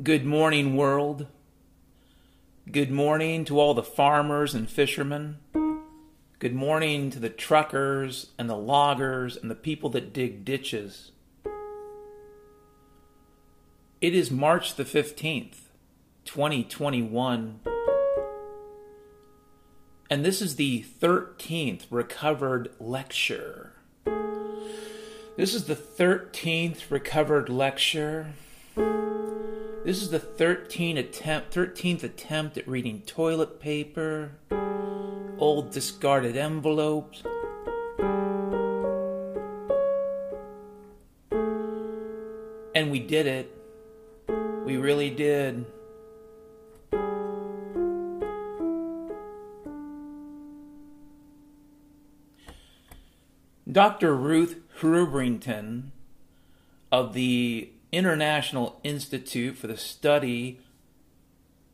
Good morning, world. Good morning to all the farmers and fishermen. Good morning to the truckers and the loggers and the people that dig ditches. It is March the 15th, 2021. And this is the 13th recovered lecture. This is the 13th recovered lecture. This is the 13th attempt, 13th attempt at reading toilet paper, old discarded envelopes. And we did it. We really did. Dr. Ruth Hrubrington of the International Institute for the Study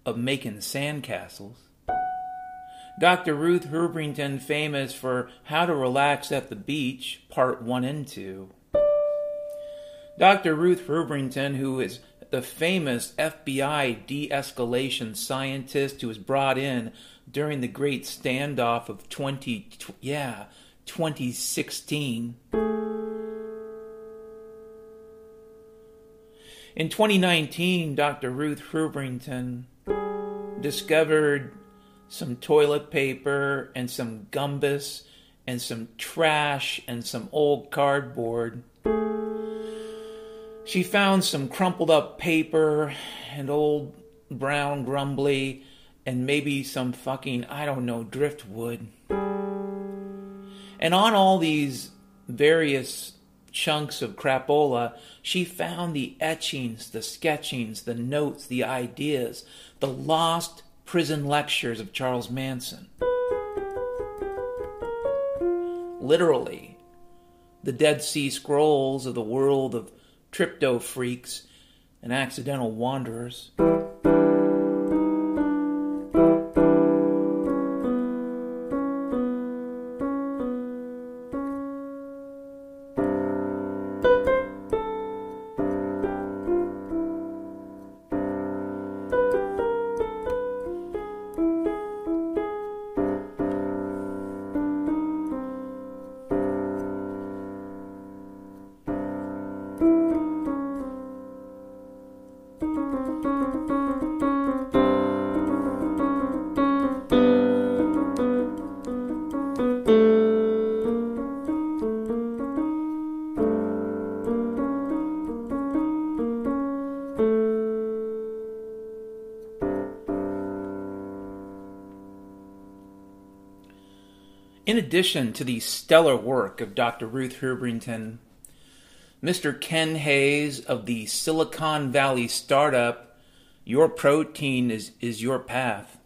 of Making Sandcastles. Dr. Ruth Hrubrington, famous for How to Relax at the Beach, Part 1 and 2. Dr. Ruth Hrubrington, who is the famous FBI de escalation scientist who was brought in during the great standoff of 20, yeah, 2016. In 2019, Dr. Ruth Hrubrington discovered some toilet paper and some gumbus and some trash and some old cardboard. She found some crumpled up paper and old brown grumbly and maybe some fucking, I don't know, driftwood. And on all these various chunks of crapola, she found the etchings, the sketchings, the notes, the ideas, the lost prison lectures of Charles Manson. Literally, the Dead Sea Scrolls of the world of crypto freaks and accidental wanderers. In addition to the stellar work of Dr. Ruth Hrubrington, Mr. Ken Hayes of the Silicon Valley startup Your Protein is, is Your Path.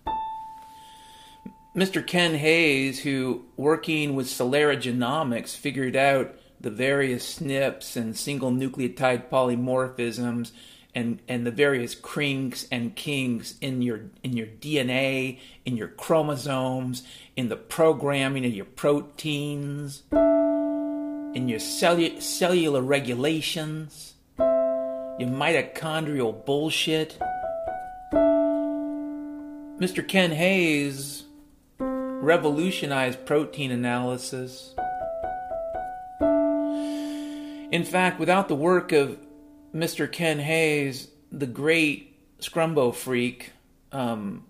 Mr. Ken Hayes, who working with Celera Genomics figured out the various SNPs and single nucleotide polymorphisms and and the various crinks and kinks in your in your DNA, in your chromosomes, in the programming of your proteins, in your cellu- cellular regulations, your mitochondrial bullshit. Mr. Ken Hayes revolutionized protein analysis. In fact, without the work of Mr. Ken Hayes, the great scrumbo freak, um,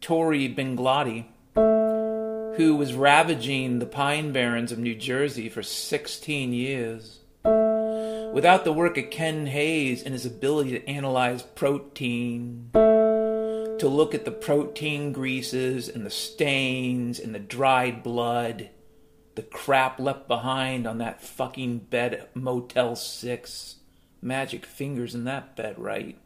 Tori Benglotti, who was ravaging the pine barrens of New Jersey for 16 years. Without the work of Ken Hayes and his ability to analyze protein, to look at the protein greases and the stains and the dried blood, the crap left behind on that fucking bed at Motel 6 magic fingers in that bed, right?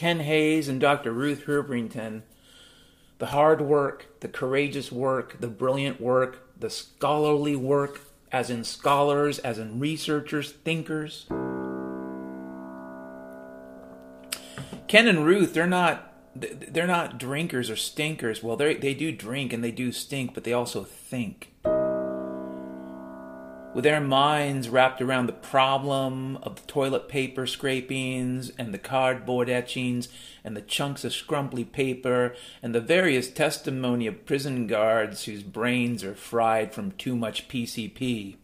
Ken Hayes and Dr. Ruth Herbrington. The hard work, the courageous work, the brilliant work, the scholarly work, as in scholars, as in researchers, thinkers. Ken and Ruth, they're not they're not drinkers or stinkers. Well, they they do drink and they do stink, but they also think with their minds wrapped around the problem of the toilet paper scrapings and the cardboard etchings and the chunks of scrumply paper and the various testimony of prison guards whose brains are fried from too much PCP.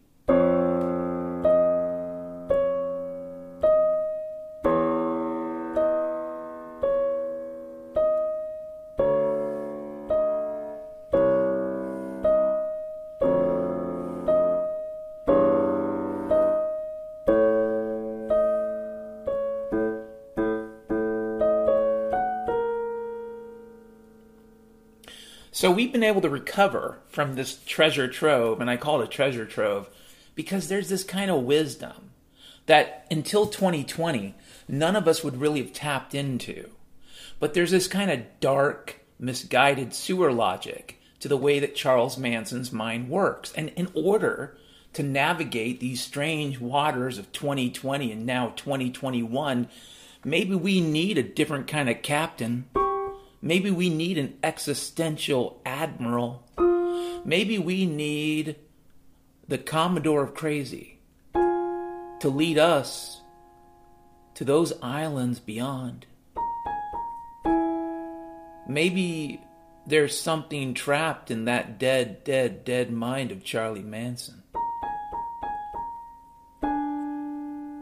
So we've been able to recover from this treasure trove, and I call it a treasure trove because there's this kind of wisdom that until 2020, none of us would really have tapped into. But there's this kind of dark, misguided sewer logic to the way that Charles Manson's mind works. And in order to navigate these strange waters of 2020 and now 2021, maybe we need a different kind of captain Maybe we need an existential admiral. Maybe we need the Commodore of Crazy to lead us to those islands beyond. Maybe there's something trapped in that dead, dead, dead mind of Charlie Manson.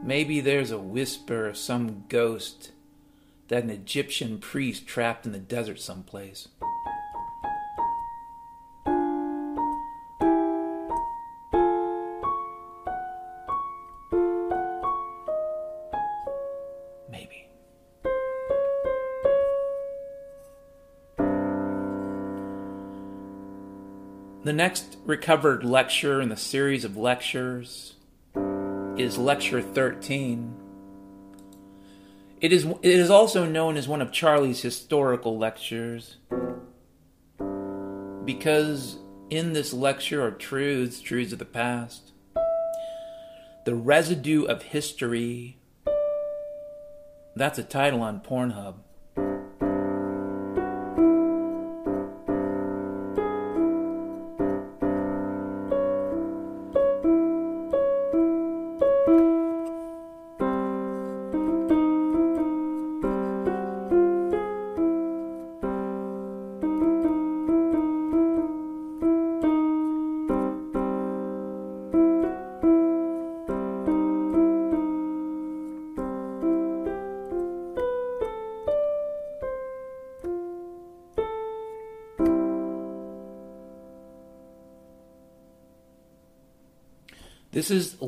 Maybe there's a whisper of some ghost that an Egyptian priest trapped in the desert someplace. Maybe. The next recovered lecture in the series of lectures is Lecture 13 it is, it is also known as one of Charlie's historical lectures because in this lecture are truths, truths of the past, the residue of history. That's a title on Pornhub.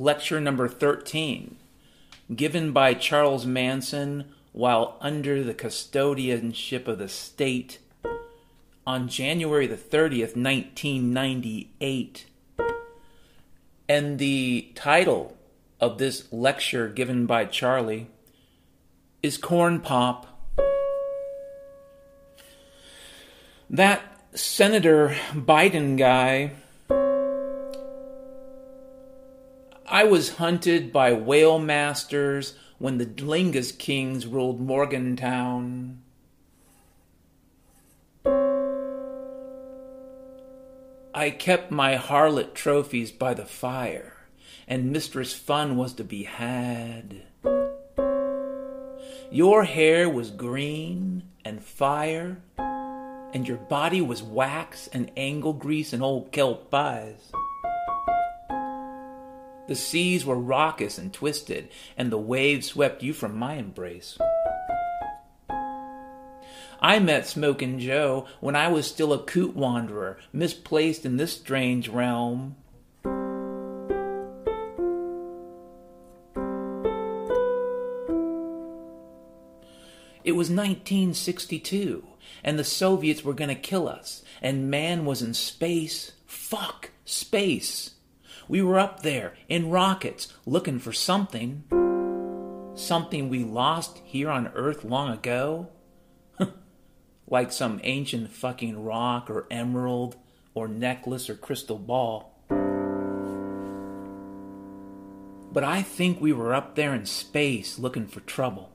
Lecture number 13, given by Charles Manson while under the custodianship of the state on January the 30th, 1998. And the title of this lecture given by Charlie is Corn Pop. That Senator Biden guy I was hunted by whale masters when the Lingus kings ruled Morgantown. I kept my harlot trophies by the fire, and Mistress Fun was to be had. Your hair was green and fire, and your body was wax and angle grease and old kelp pies. The seas were raucous and twisted, and the waves swept you from my embrace. I met Smokin' Joe when I was still a coot wanderer, misplaced in this strange realm. It was 1962, and the Soviets were going to kill us, and man was in space. Fuck space. We were up there in rockets looking for something. something we lost here on Earth long ago? like some ancient fucking rock or emerald or necklace or crystal ball. But I think we were up there in space looking for trouble.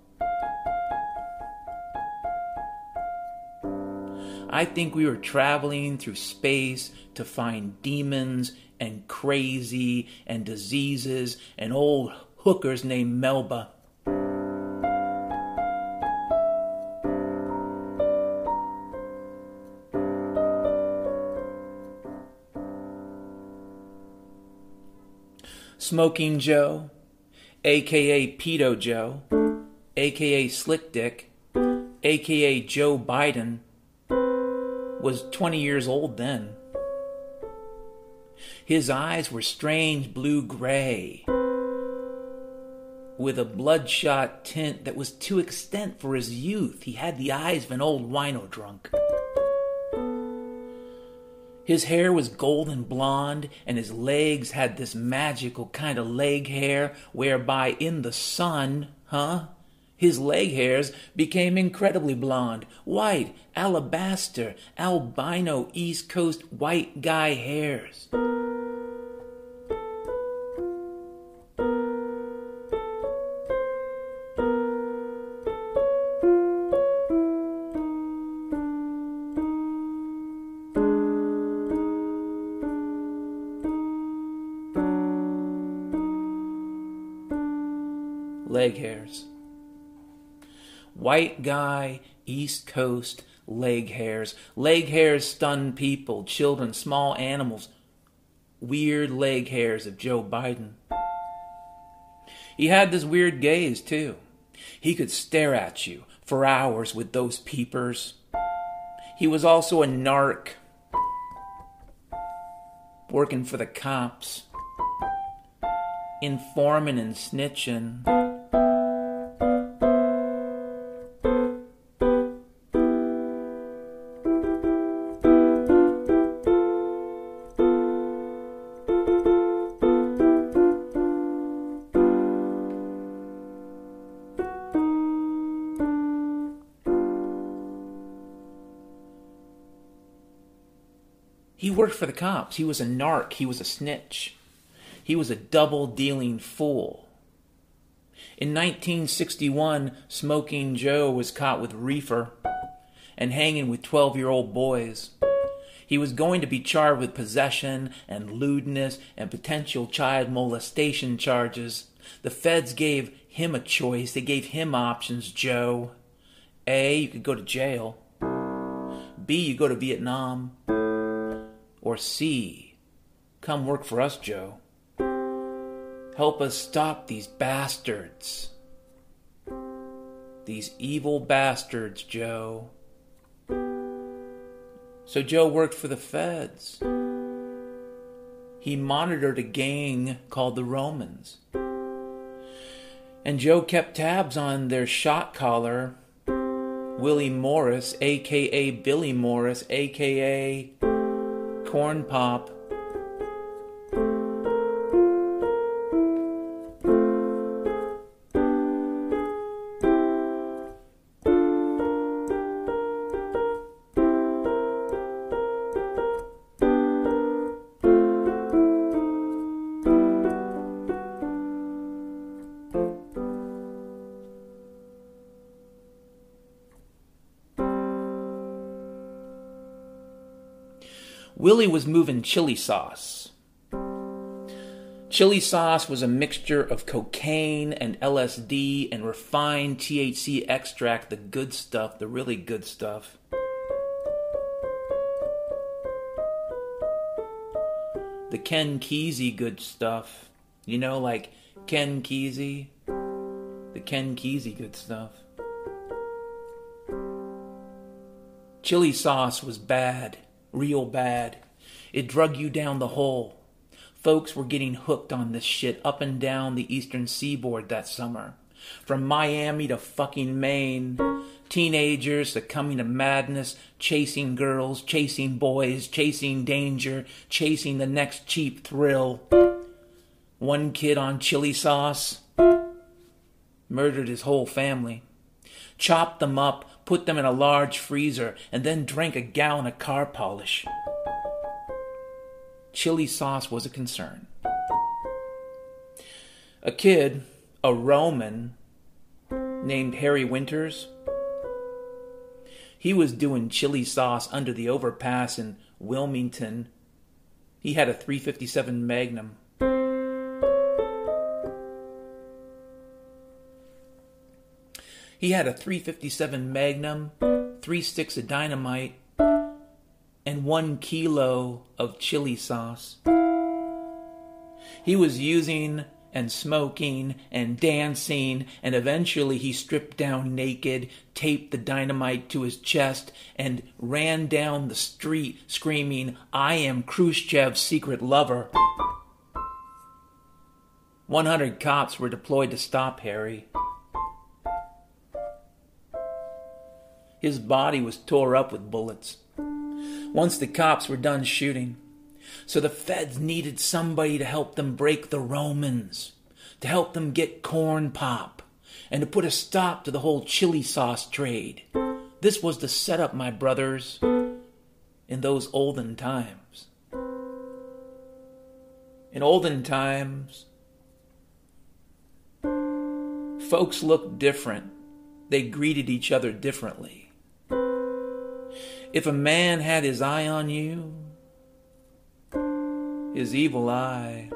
I think we were traveling through space to find demons and crazy and diseases and old hookers named Melba. Smoking Joe, aka Pedo Joe, aka Slick Dick, aka Joe Biden, was 20 years old then. His eyes were strange blue gray, with a bloodshot tint that was too extent for his youth. He had the eyes of an old wino drunk. His hair was golden blonde, and his legs had this magical kind of leg hair whereby in the sun, huh? His leg hairs became incredibly blonde, white, alabaster, albino East Coast white guy hairs. Leg hairs. White guy, East Coast, leg hairs. Leg hairs stun people, children, small animals. Weird leg hairs of Joe Biden. He had this weird gaze, too. He could stare at you for hours with those peepers. He was also a narc, working for the cops, informing and snitching. For the cops. He was a narc. He was a snitch. He was a double dealing fool. In 1961, Smoking Joe was caught with reefer and hanging with 12 year old boys. He was going to be charged with possession and lewdness and potential child molestation charges. The feds gave him a choice. They gave him options, Joe. A, you could go to jail. B, you go to Vietnam. Or C, come work for us, Joe. Help us stop these bastards. These evil bastards, Joe. So Joe worked for the feds. He monitored a gang called the Romans. And Joe kept tabs on their shot caller, Willie Morris, aka Billy Morris, aka Corn Pop. Was moving chili sauce. Chili sauce was a mixture of cocaine and LSD and refined THC extract, the good stuff, the really good stuff. The Ken Kesey good stuff. You know, like Ken Kesey? The Ken Kesey good stuff. Chili sauce was bad real bad. It drug you down the hole. Folks were getting hooked on this shit up and down the eastern seaboard that summer. From Miami to fucking Maine. Teenagers succumbing to madness, chasing girls, chasing boys, chasing danger, chasing the next cheap thrill. One kid on chili sauce murdered his whole family, chopped them up, put them in a large freezer, and then drank a gallon of car polish. Chili sauce was a concern. A kid, a Roman, named Harry Winters, he was doing chili sauce under the overpass in Wilmington. He had a 357 Magnum. He had a 357 Magnum, three sticks of dynamite, and one kilo of chili sauce. He was using and smoking and dancing, and eventually he stripped down naked, taped the dynamite to his chest, and ran down the street screaming, I am Khrushchev's secret lover. 100 cops were deployed to stop Harry. His body was tore up with bullets. Once the cops were done shooting, so the feds needed somebody to help them break the Romans, to help them get corn pop, and to put a stop to the whole chili sauce trade. This was the setup, my brothers, in those olden times. In olden times, folks looked different. They greeted each other differently. If a man had his eye on you, his evil eye,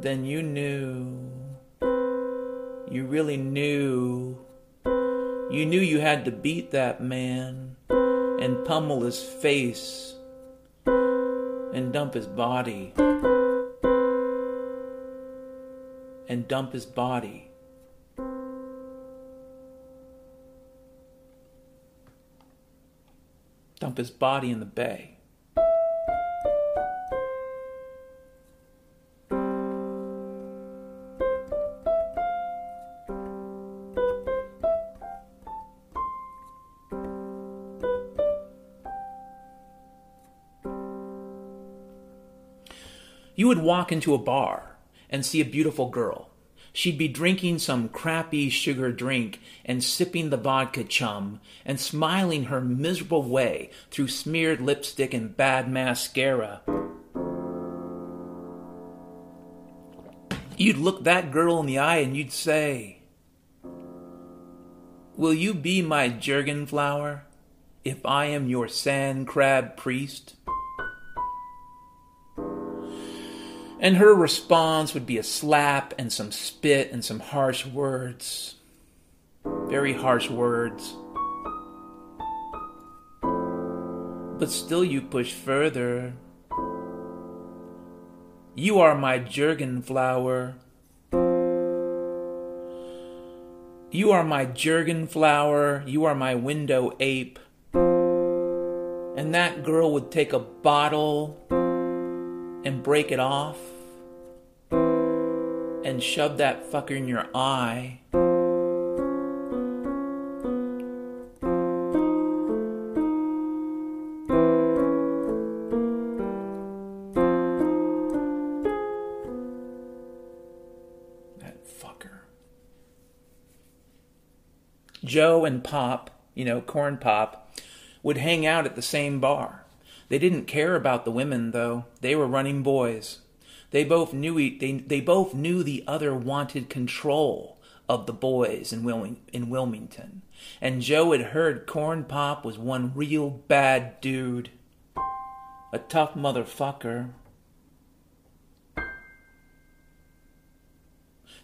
then you knew, you really knew, you knew you had to beat that man and pummel his face and dump his body and dump his body. Dump his body in the bay. You would walk into a bar and see a beautiful girl. She'd be drinking some crappy sugar drink and sipping the vodka chum and smiling her miserable way through smeared lipstick and bad mascara. You'd look that girl in the eye and you'd say, Will you be my Jergen flower if I am your sand crab priest? And her response would be a slap and some spit and some harsh words. Very harsh words. But still, you push further. You are my Jergen flower. You are my Jergen flower. You are my window ape. And that girl would take a bottle and break it off and shove that fucker in your eye. That fucker. Joe and Pop, you know, Corn Pop, would hang out at the same bar. They didn't care about the women, though. They were running boys. They both knew e- they, they both knew the other wanted control of the boys in, Wilming, in Wilmington. And Joe had heard Corn Pop was one real bad dude. A tough motherfucker.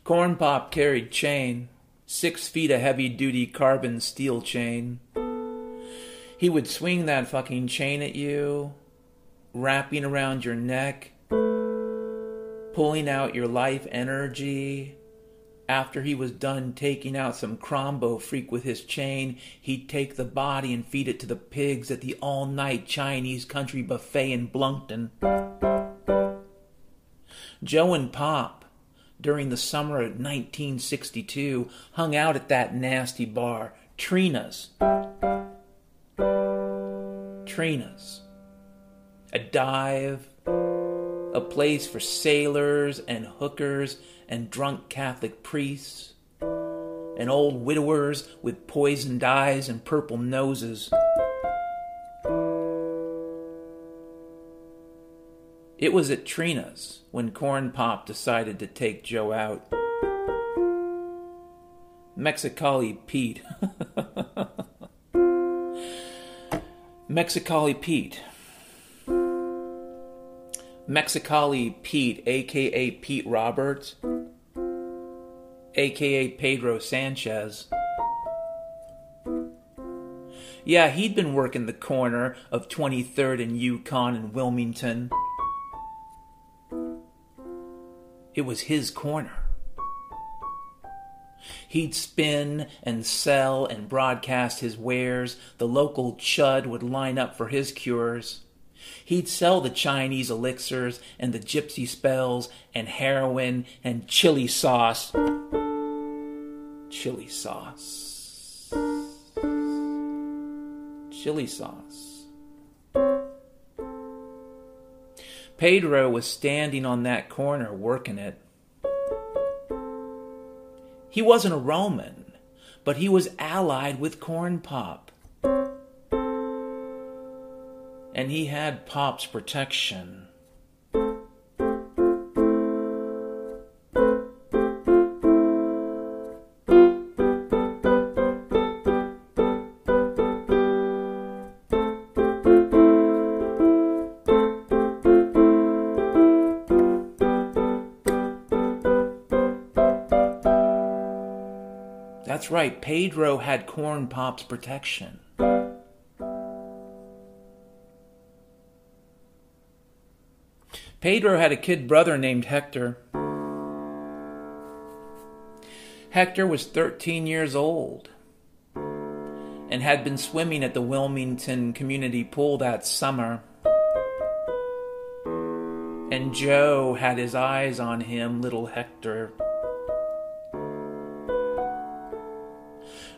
Corn Pop carried chain, six feet of heavy duty carbon steel chain. He would swing that fucking chain at you, wrapping around your neck, pulling out your life energy. After he was done taking out some crombo freak with his chain, he'd take the body and feed it to the pigs at the all night Chinese country buffet in Blunkton. Joe and Pop, during the summer of 1962, hung out at that nasty bar, Trina's. Trina's. A dive a place for sailors and hookers and drunk Catholic priests and old widowers with poisoned eyes and purple noses. It was at Trina's when Corn Pop decided to take Joe out. Mexicali Pete. Mexicali Pete. Mexicali Pete, aka Pete Roberts, aka Pedro Sanchez. Yeah, he'd been working the corner of 23rd and Yukon in Wilmington. It was his corner. He'd spin and sell and broadcast his wares. The local chud would line up for his cures. He'd sell the Chinese elixirs and the gypsy spells and heroin and chili sauce. Chili sauce. Chili sauce. Pedro was standing on that corner working it. He wasn't a Roman, but he was allied with Corn Pop. And he had Pop's protection. That's right, Pedro had Corn Pop's protection. Pedro had a kid brother named Hector. Hector was 13 years old and had been swimming at the Wilmington Community Pool that summer. And Joe had his eyes on him, little Hector.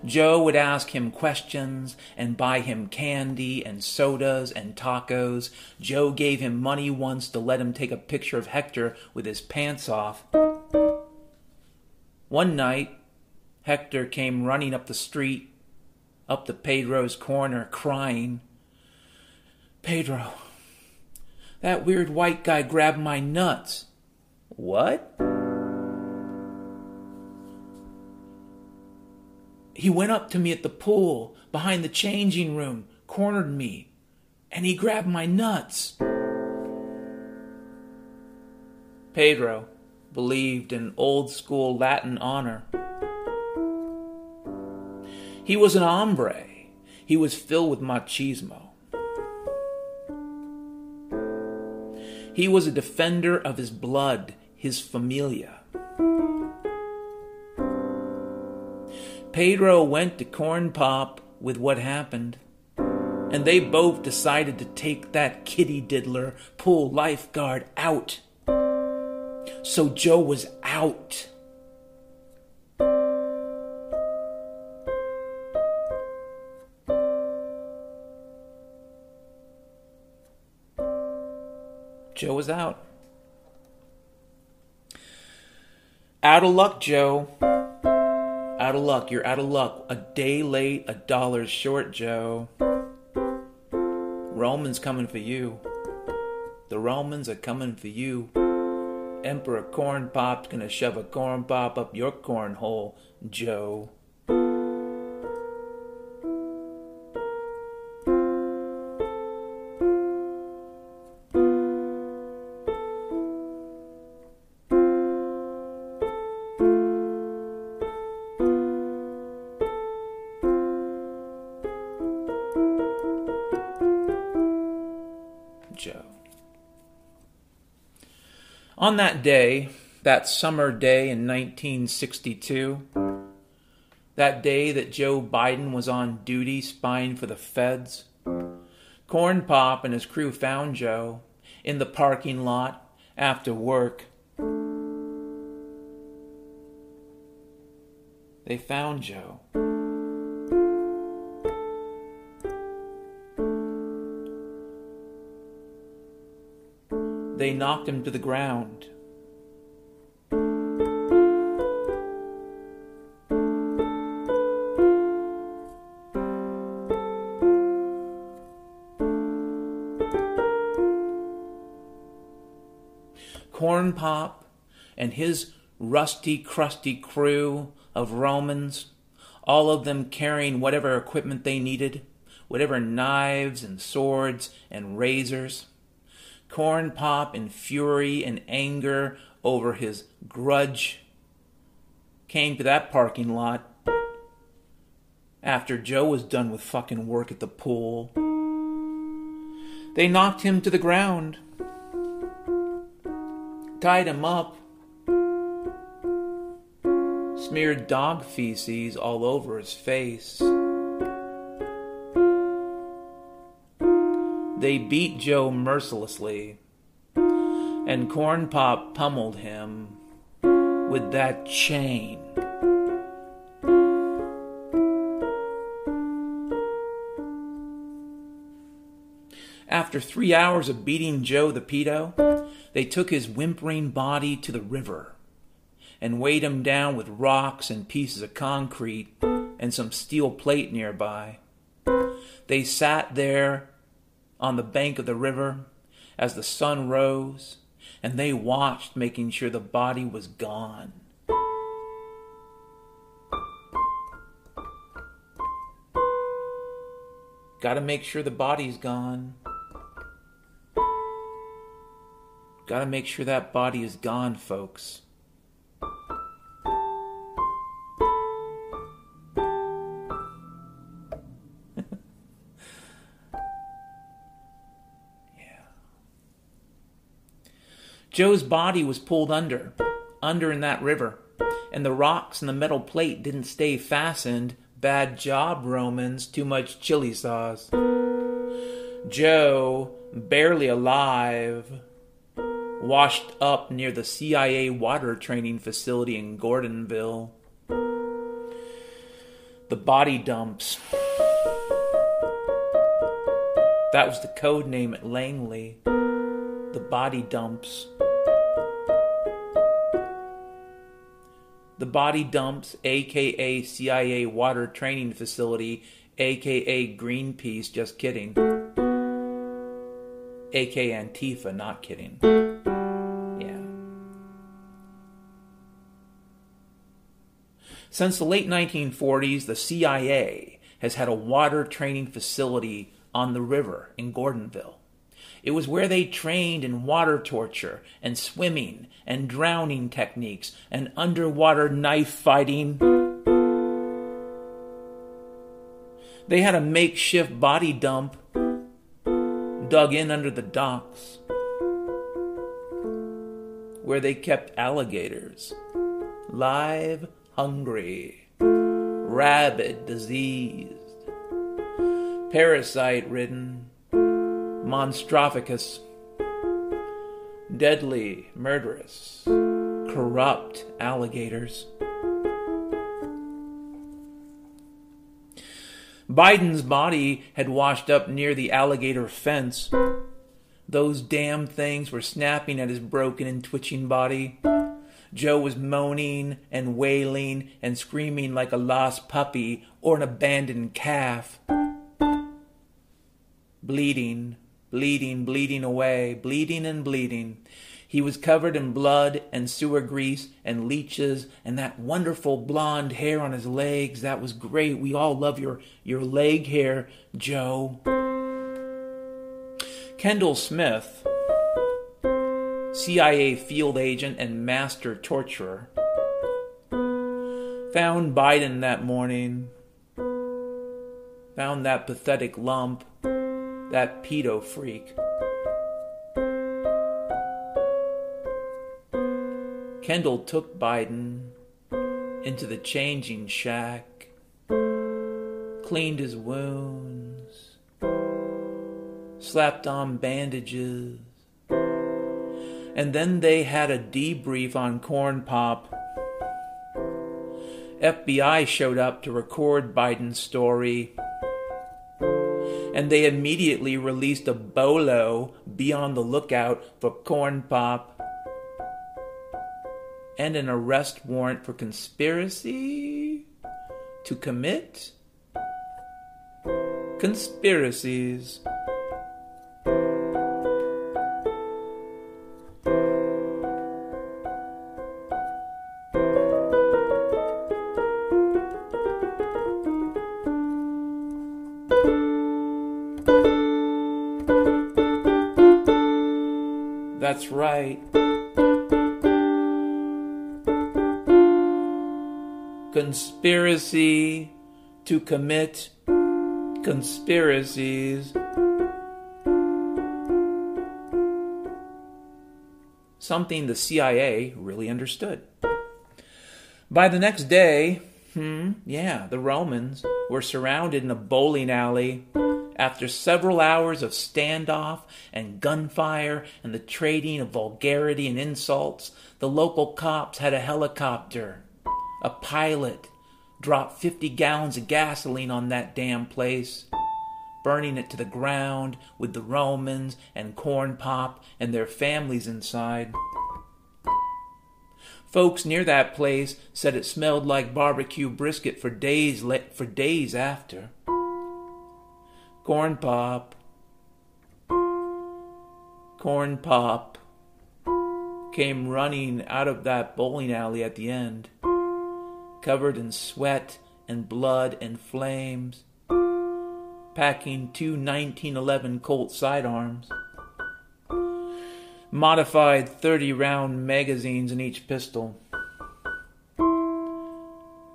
Joe would ask him questions and buy him candy and sodas and tacos. Joe gave him money once to let him take a picture of Hector with his pants off. One night, Hector came running up the street, up to Pedro's corner, crying, Pedro, that weird white guy grabbed my nuts. What? He went up to me at the pool, behind the changing room, cornered me, and he grabbed my nuts. Pedro believed in old school Latin honor. He was an hombre. He was filled with machismo. He was a defender of his blood, his familia. Pedro went to Corn Pop with what happened, and they both decided to take that kitty diddler, pull lifeguard out. So Joe was out. Joe was out. Out of luck, Joe. Out of luck. You're out of luck. A day late, a dollar short, Joe. Romans coming for you. The Romans are coming for you. Emperor Corn Pop's gonna shove a corn pop up your cornhole, Joe. Joe. On that day, that summer day in 1962, that day that Joe Biden was on duty spying for the feds, Corn Pop and his crew found Joe in the parking lot after work. They found Joe. Knocked him to the ground. Corn Pop and his rusty, crusty crew of Romans, all of them carrying whatever equipment they needed, whatever knives and swords and razors. Corn Pop, in fury and anger over his grudge, came to that parking lot after Joe was done with fucking work at the pool. They knocked him to the ground, tied him up, smeared dog feces all over his face. They beat Joe mercilessly, and Corn Pop pummeled him with that chain. After three hours of beating Joe the pedo, they took his whimpering body to the river and weighed him down with rocks and pieces of concrete and some steel plate nearby. They sat there on the bank of the river as the sun rose, and they watched, making sure the body was gone. Gotta make sure the body's gone. Gotta make sure that body is gone, folks. Joe's body was pulled under, under in that river, and the rocks and the metal plate didn't stay fastened. Bad job, Romans, too much chili sauce. Joe, barely alive, washed up near the CIA water training facility in Gordonville. The body dumps. That was the code name at Langley. The body dumps. The body dumps, aka CIA water training facility, aka Greenpeace, just kidding. aka Antifa, not kidding. Yeah. Since the late 1940s, the CIA has had a water training facility on the river in Gordonville. It was where they trained in water torture and swimming and drowning techniques and underwater knife fighting. They had a makeshift body dump dug in under the docks where they kept alligators, live, hungry, rabid, diseased, parasite ridden Monstrophicus. Deadly, murderous, corrupt alligators. Biden's body had washed up near the alligator fence. Those damn things were snapping at his broken and twitching body. Joe was moaning and wailing and screaming like a lost puppy or an abandoned calf. Bleeding, bleeding, bleeding away, bleeding and bleeding. He was covered in blood and sewer grease and leeches and that wonderful blonde hair on his legs. That was great. We all love your, your leg hair, Joe. Kendall Smith, CIA field agent and master torturer, found Biden that morning, found that pathetic lump that pedo freak. Kendall took Biden into the changing shack, cleaned his wounds, slapped on bandages, and then they had a debrief on Corn Pop. FBI showed up to record Biden's story and they immediately released a bolo be on the lookout for Corn Pop and an arrest warrant for conspiracy to commit conspiracies. Right. Conspiracy to commit conspiracies. Something the CIA really understood. By the next day, hmm, yeah, the Romans were surrounded in a bowling alley after several hours of standoff and gunfire and the trading of vulgarity and insults, the local cops had a helicopter. A pilot dropped 50 gallons of gasoline on that damn place, burning it to the ground with the Romans and Corn Pop and their families inside. Folks near that place said it smelled like barbecue brisket for days for days after corn pop, corn pop came running out of that bowling alley at the end, covered in sweat and blood and flames, packing two 1911 Colt sidearms, modified 30 round magazines in each pistol.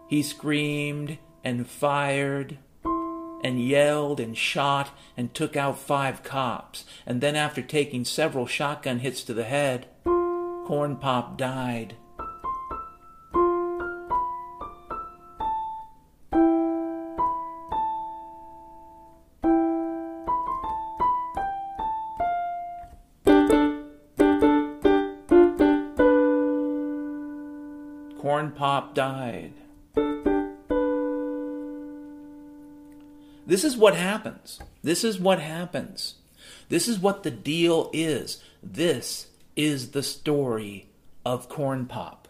He screamed and fired and yelled and shot and took out five cops. And then, after taking several shotgun hits to the head, Corn Pop died. Corn Pop died. This is what happens. This is what happens. This is what the deal is. This is the story of Corn Pop.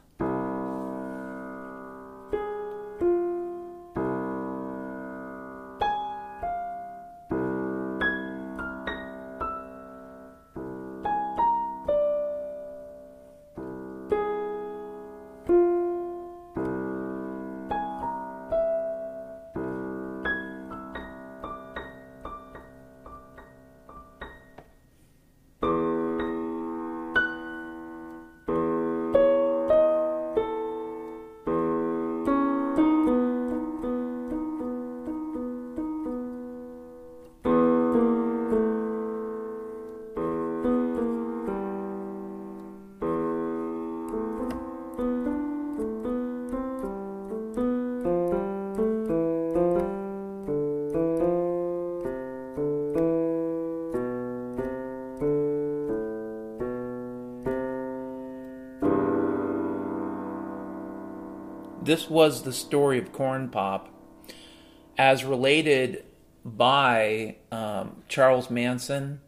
This was the story of Corn Pop as related by um, Charles Manson.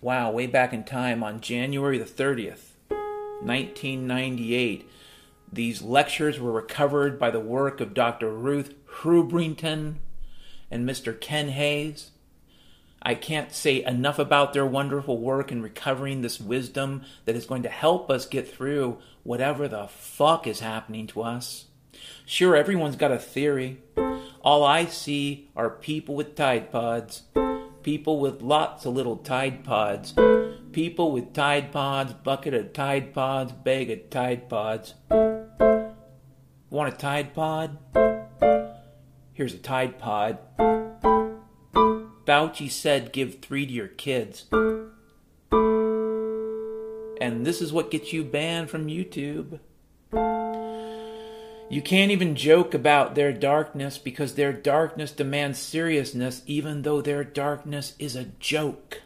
Wow, way back in time on January the 30th, 1998. These lectures were recovered by the work of Dr. Ruth Hrubrington and Mr. Ken Hayes. I can't say enough about their wonderful work in recovering this wisdom that is going to help us get through whatever the fuck is happening to us. Sure, everyone's got a theory. All I see are people with Tide Pods, people with lots of little Tide Pods, people with Tide Pods, bucket of Tide Pods, bag of Tide Pods. Want a Tide Pod? Here's a Tide Pod. Fauci said give three to your kids. And this is what gets you banned from YouTube. You can't even joke about their darkness because their darkness demands seriousness, even though their darkness is a joke.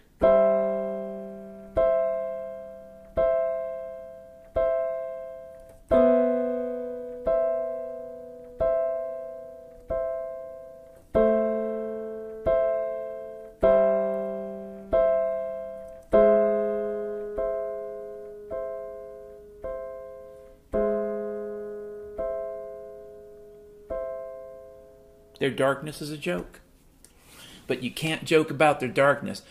Darkness is a joke. But you can't joke about their darkness.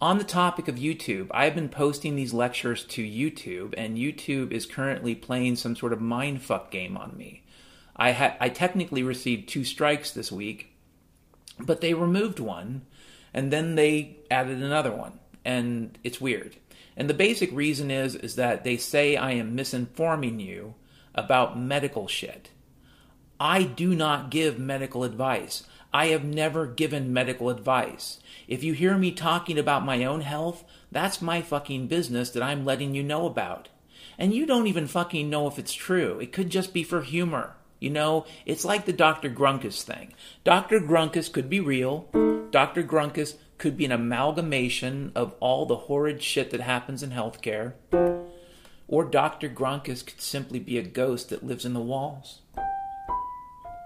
On the topic of YouTube, I've been posting these lectures to YouTube, and YouTube is currently playing some sort of mindfuck game on me. I, ha- I technically received two strikes this week, but they removed one, and then they added another one, and it's weird. And the basic reason is is that they say I am misinforming you about medical shit. I do not give medical advice. I have never given medical advice. If you hear me talking about my own health, that's my fucking business that I'm letting you know about. And you don't even fucking know if it's true. It could just be for humor. You know, it's like the Dr. Grunkus thing. Dr. Grunkus could be real. Dr. Grunkus could be an amalgamation of all the horrid shit that happens in healthcare. Or Dr. Grunkus could simply be a ghost that lives in the walls.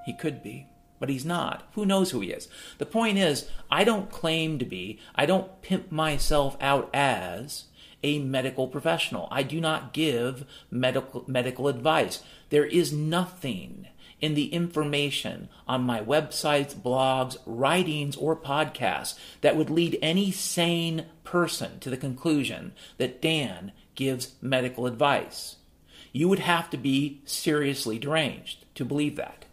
He could be but he's not. Who knows who he is? The point is, I don't claim to be, I don't pimp myself out as a medical professional. I do not give medical medical advice. There is nothing in the information on my websites, blogs, writings, or podcasts that would lead any sane person to the conclusion that Dan gives medical advice. You would have to be seriously deranged to believe that.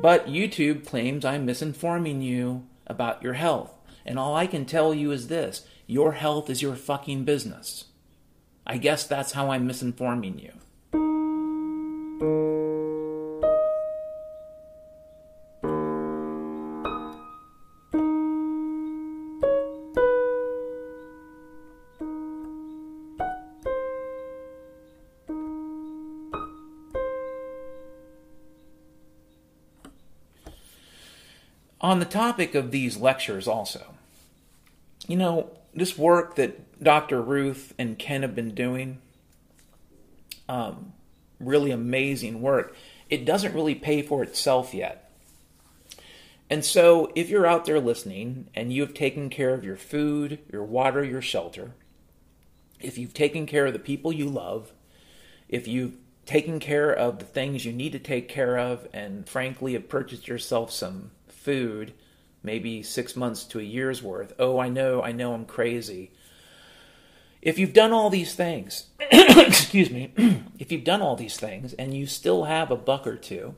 But YouTube claims I'm misinforming you about your health. And all I can tell you is this your health is your fucking business. I guess that's how I'm misinforming you. On the topic of these lectures, also, you know, this work that Dr. Ruth and Ken have been doing, um, really amazing work, it doesn't really pay for itself yet. And so, if you're out there listening and you have taken care of your food, your water, your shelter, if you've taken care of the people you love, if you've taken care of the things you need to take care of, and frankly have purchased yourself some food, maybe six months to a year's worth. Oh, I know, I know I'm crazy. If you've done all these things, excuse me, if you've done all these things and you still have a buck or two,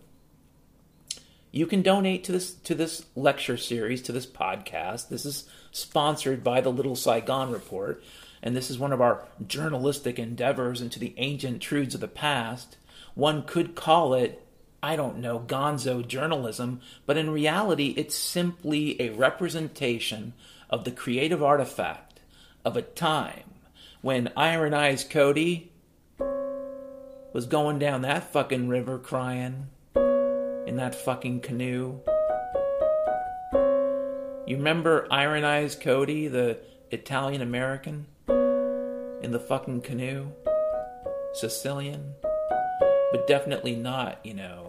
you can donate to this to this lecture series, to this podcast. This is sponsored by the Little Saigon Report, and this is one of our journalistic endeavors into the ancient truths of the past. One could call it I don't know, gonzo journalism, but in reality, it's simply a representation of the creative artifact of a time when Iron Eyes Cody was going down that fucking river crying in that fucking canoe. You remember Iron Eyes Cody, the Italian American, in the fucking canoe? Sicilian? But definitely not, you know,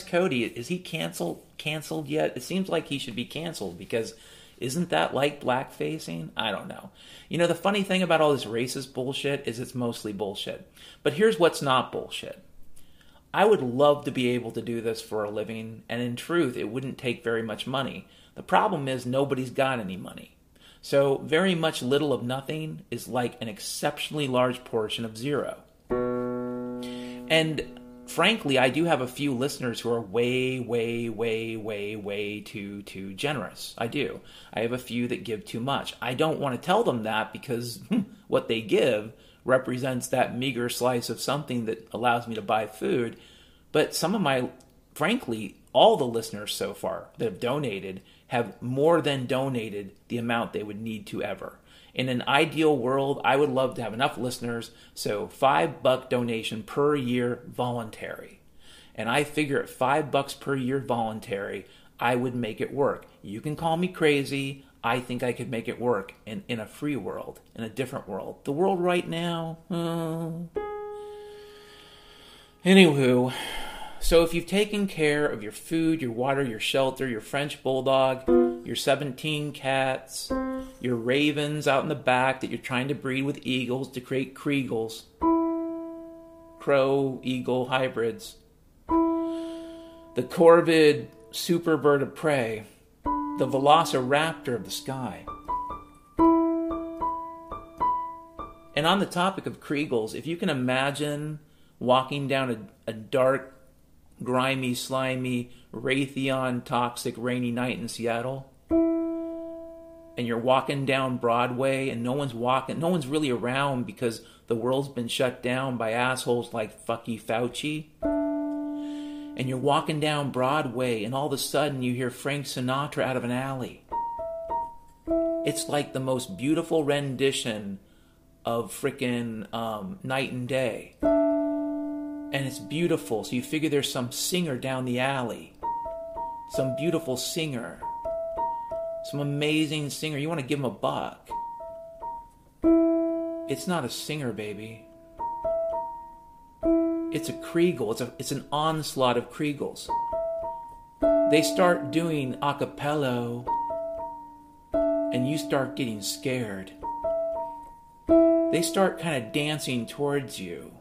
Cody, is he canceled canceled yet? It seems like he should be canceled because isn't that like blackfacing? I don't know. You know, the funny thing about all this racist bullshit is it's mostly bullshit. But here's what's not bullshit. I would love to be able to do this for a living, and in truth, it wouldn't take very much money. The problem is nobody's got any money. So, very much little of nothing is like an exceptionally large portion of zero. And frankly, I do have a few listeners who are way, way, way, way, way too too generous. I do. I have a few that give too much. I don't want to tell them that because hmm, what they give represents that meager slice of something that allows me to buy food. But some of my, frankly, all the listeners so far that have donated have more than donated the amount they would need to ever. In an ideal world, I would love to have enough listeners, so five buck donation per year voluntary. And I figure at five bucks per year voluntary, I would make it work. You can call me crazy. I think I could make it work in, in a free world, in a different world. The world right now, oh. Anywho, so if you've taken care of your food, your water, your shelter, your French bulldog, your 17 cats, your ravens out in the back that you're trying to breed with eagles to create Kriegels, crow eagle hybrids, the corvid super bird of prey, the velociraptor of the sky. And on the topic of Kriegels, if you can imagine walking down a, a dark, grimy, slimy, Raytheon toxic rainy night in Seattle, and you're walking down Broadway and no one's walking, no one's really around because the world's been shut down by assholes like fucky Fauci. And you're walking down Broadway and all of a sudden you hear Frank Sinatra out of an alley. It's like the most beautiful rendition of frickin' um, Night and Day. And it's beautiful, so you figure there's some singer down the alley. Some beautiful singer. Some amazing singer. You want to give him a buck. It's not a singer, baby. It's a Kriegel. It's, a, it's an onslaught of Kriegels. They start doing a cappella, and you start getting scared they start kind of dancing towards you.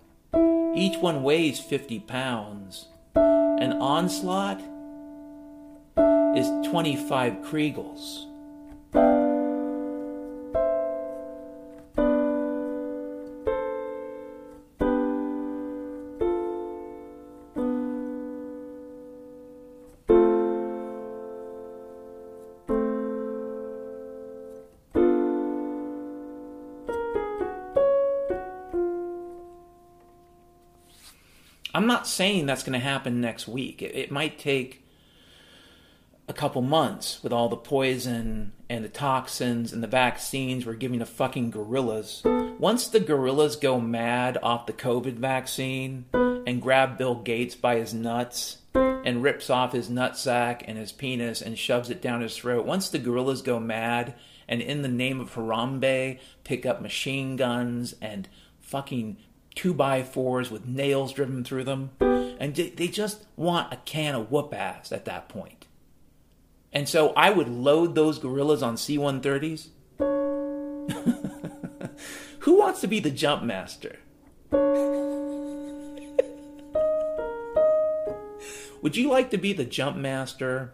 Each one weighs 50 pounds. An onslaught is 25 Kriegels. I'm not saying that's going to happen next week. It, it, might take a couple months with all the poison and the toxins and the vaccines we're giving to fucking gorillas. Once the gorillas go mad off the COVID vaccine and grab Bill Gates by his nuts and rips off his nutsack and his penis and shoves it down his throat, once the gorillas go mad and in the name of Harambe pick up machine guns and fucking two by fours with nails driven through them, and they just want a can of whoop ass at that point. And so I would load those gorillas on C 130s. Who wants to be the jump master? Would you like to be the jump master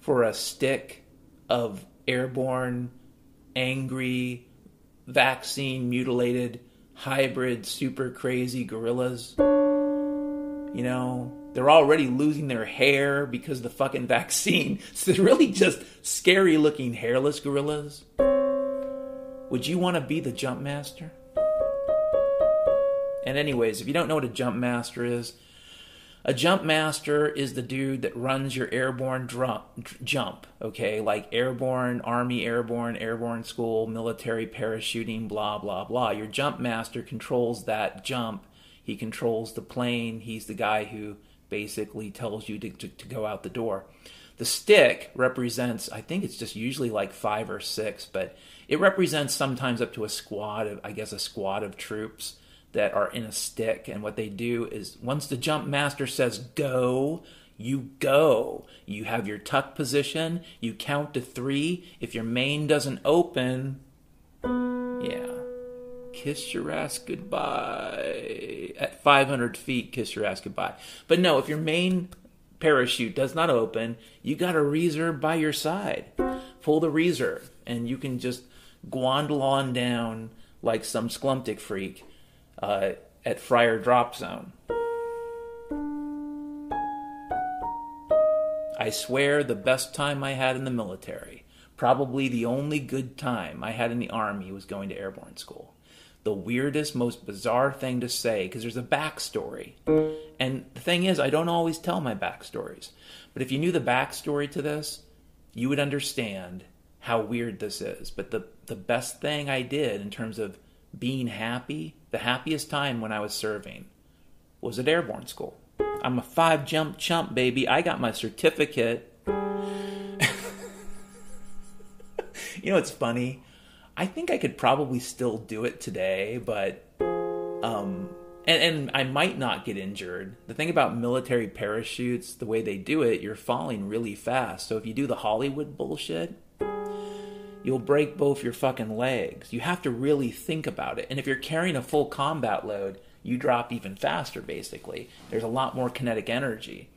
for a stick of airborne, angry, vaccine mutilated hybrid, super crazy gorillas. You know, they're already losing their hair because of the fucking vaccine. So they're really just scary looking hairless gorillas. Would you want to be the jump master? And, anyways, if you don't know what a jump master is, a jump master is the dude that runs your airborne jump, okay? Like airborne, Army airborne, airborne school, military parachuting, blah, blah, blah. Your jump master controls that jump. He controls the plane. He's the guy who basically tells you to, to, to go out the door. The stick represents, I think it's just usually like five or six, but it represents sometimes up to a squad of, I guess, a squad of troops that are in a stick. And what they do is once the jump master says go, you go. You have your tuck position, you count to three. If your main doesn't open, yeah, kiss your ass goodbye. At 500 feet, kiss your ass goodbye. But no, if your main parachute does not open, you got a reserve by your side. Pull the reserve, and you can just gwandle on down like some sklumptic freak uh, at Fryar Drop Zone. I swear the best time I had in the military, probably the only good time I had in the Army, was going to airborne school. The weirdest, most bizarre thing to say, because there's a backstory. And the thing is, I don't always tell my backstories. But if you knew the backstory to this, you would understand how weird this is. But the, the best thing I did in terms of being happy, the happiest time when I was serving was at airborne school. I'm a five jump chump, baby. I got my certificate. you know, it's funny. I think I could probably still do it today, but um, and, and I might not get injured. The thing about military parachutes, the way they do it, you're falling really fast. So if you do the Hollywood bullshit, you'll break both your fucking legs. You have to really think about it. And if you're carrying a full combat load, you drop even faster, basically. There's a lot more kinetic energy.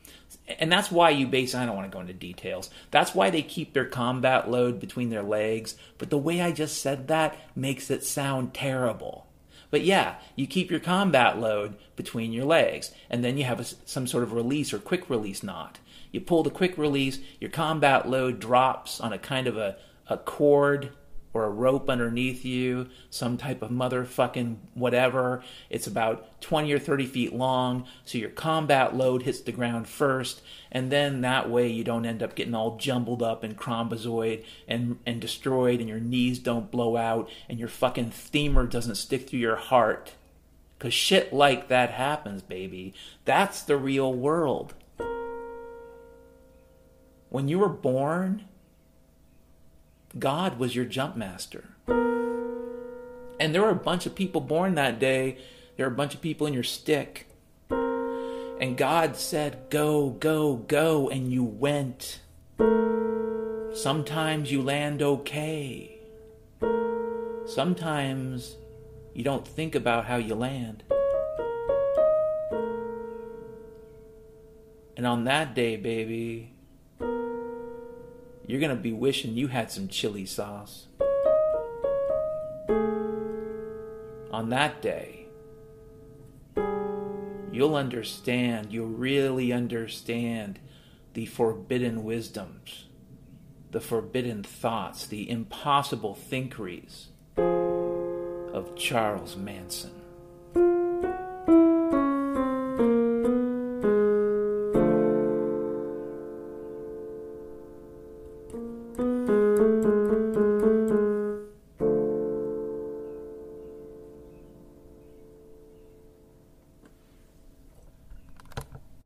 And that's why you base, I don't want to go into details. That's why they keep their combat load between their legs. But the way I just said that makes it sound terrible. But yeah, you keep your combat load between your legs, and then you have a, some sort of release or quick release knot. You pull the quick release, your combat load drops on a kind of a, a cord or a rope underneath you, some type of motherfucking whatever. It's about 20 or 30 feet long, so your combat load hits the ground first, and then that way you don't end up getting all jumbled up and crombozoid and, and destroyed, and your knees don't blow out, and your fucking femur doesn't stick through your heart. Because shit like that happens, baby. That's the real world. When you were born, God was your jump master. And there were a bunch of people born that day. There were a bunch of people in your stick. And God said, Go, go, go. And you went. Sometimes you land okay. Sometimes you don't think about how you land. And on that day, baby, you're going to be wishing you had some chili sauce. On that day, you'll understand, you'll really understand the forbidden wisdoms, the forbidden thoughts, the impossible thinkeries of Charles Manson.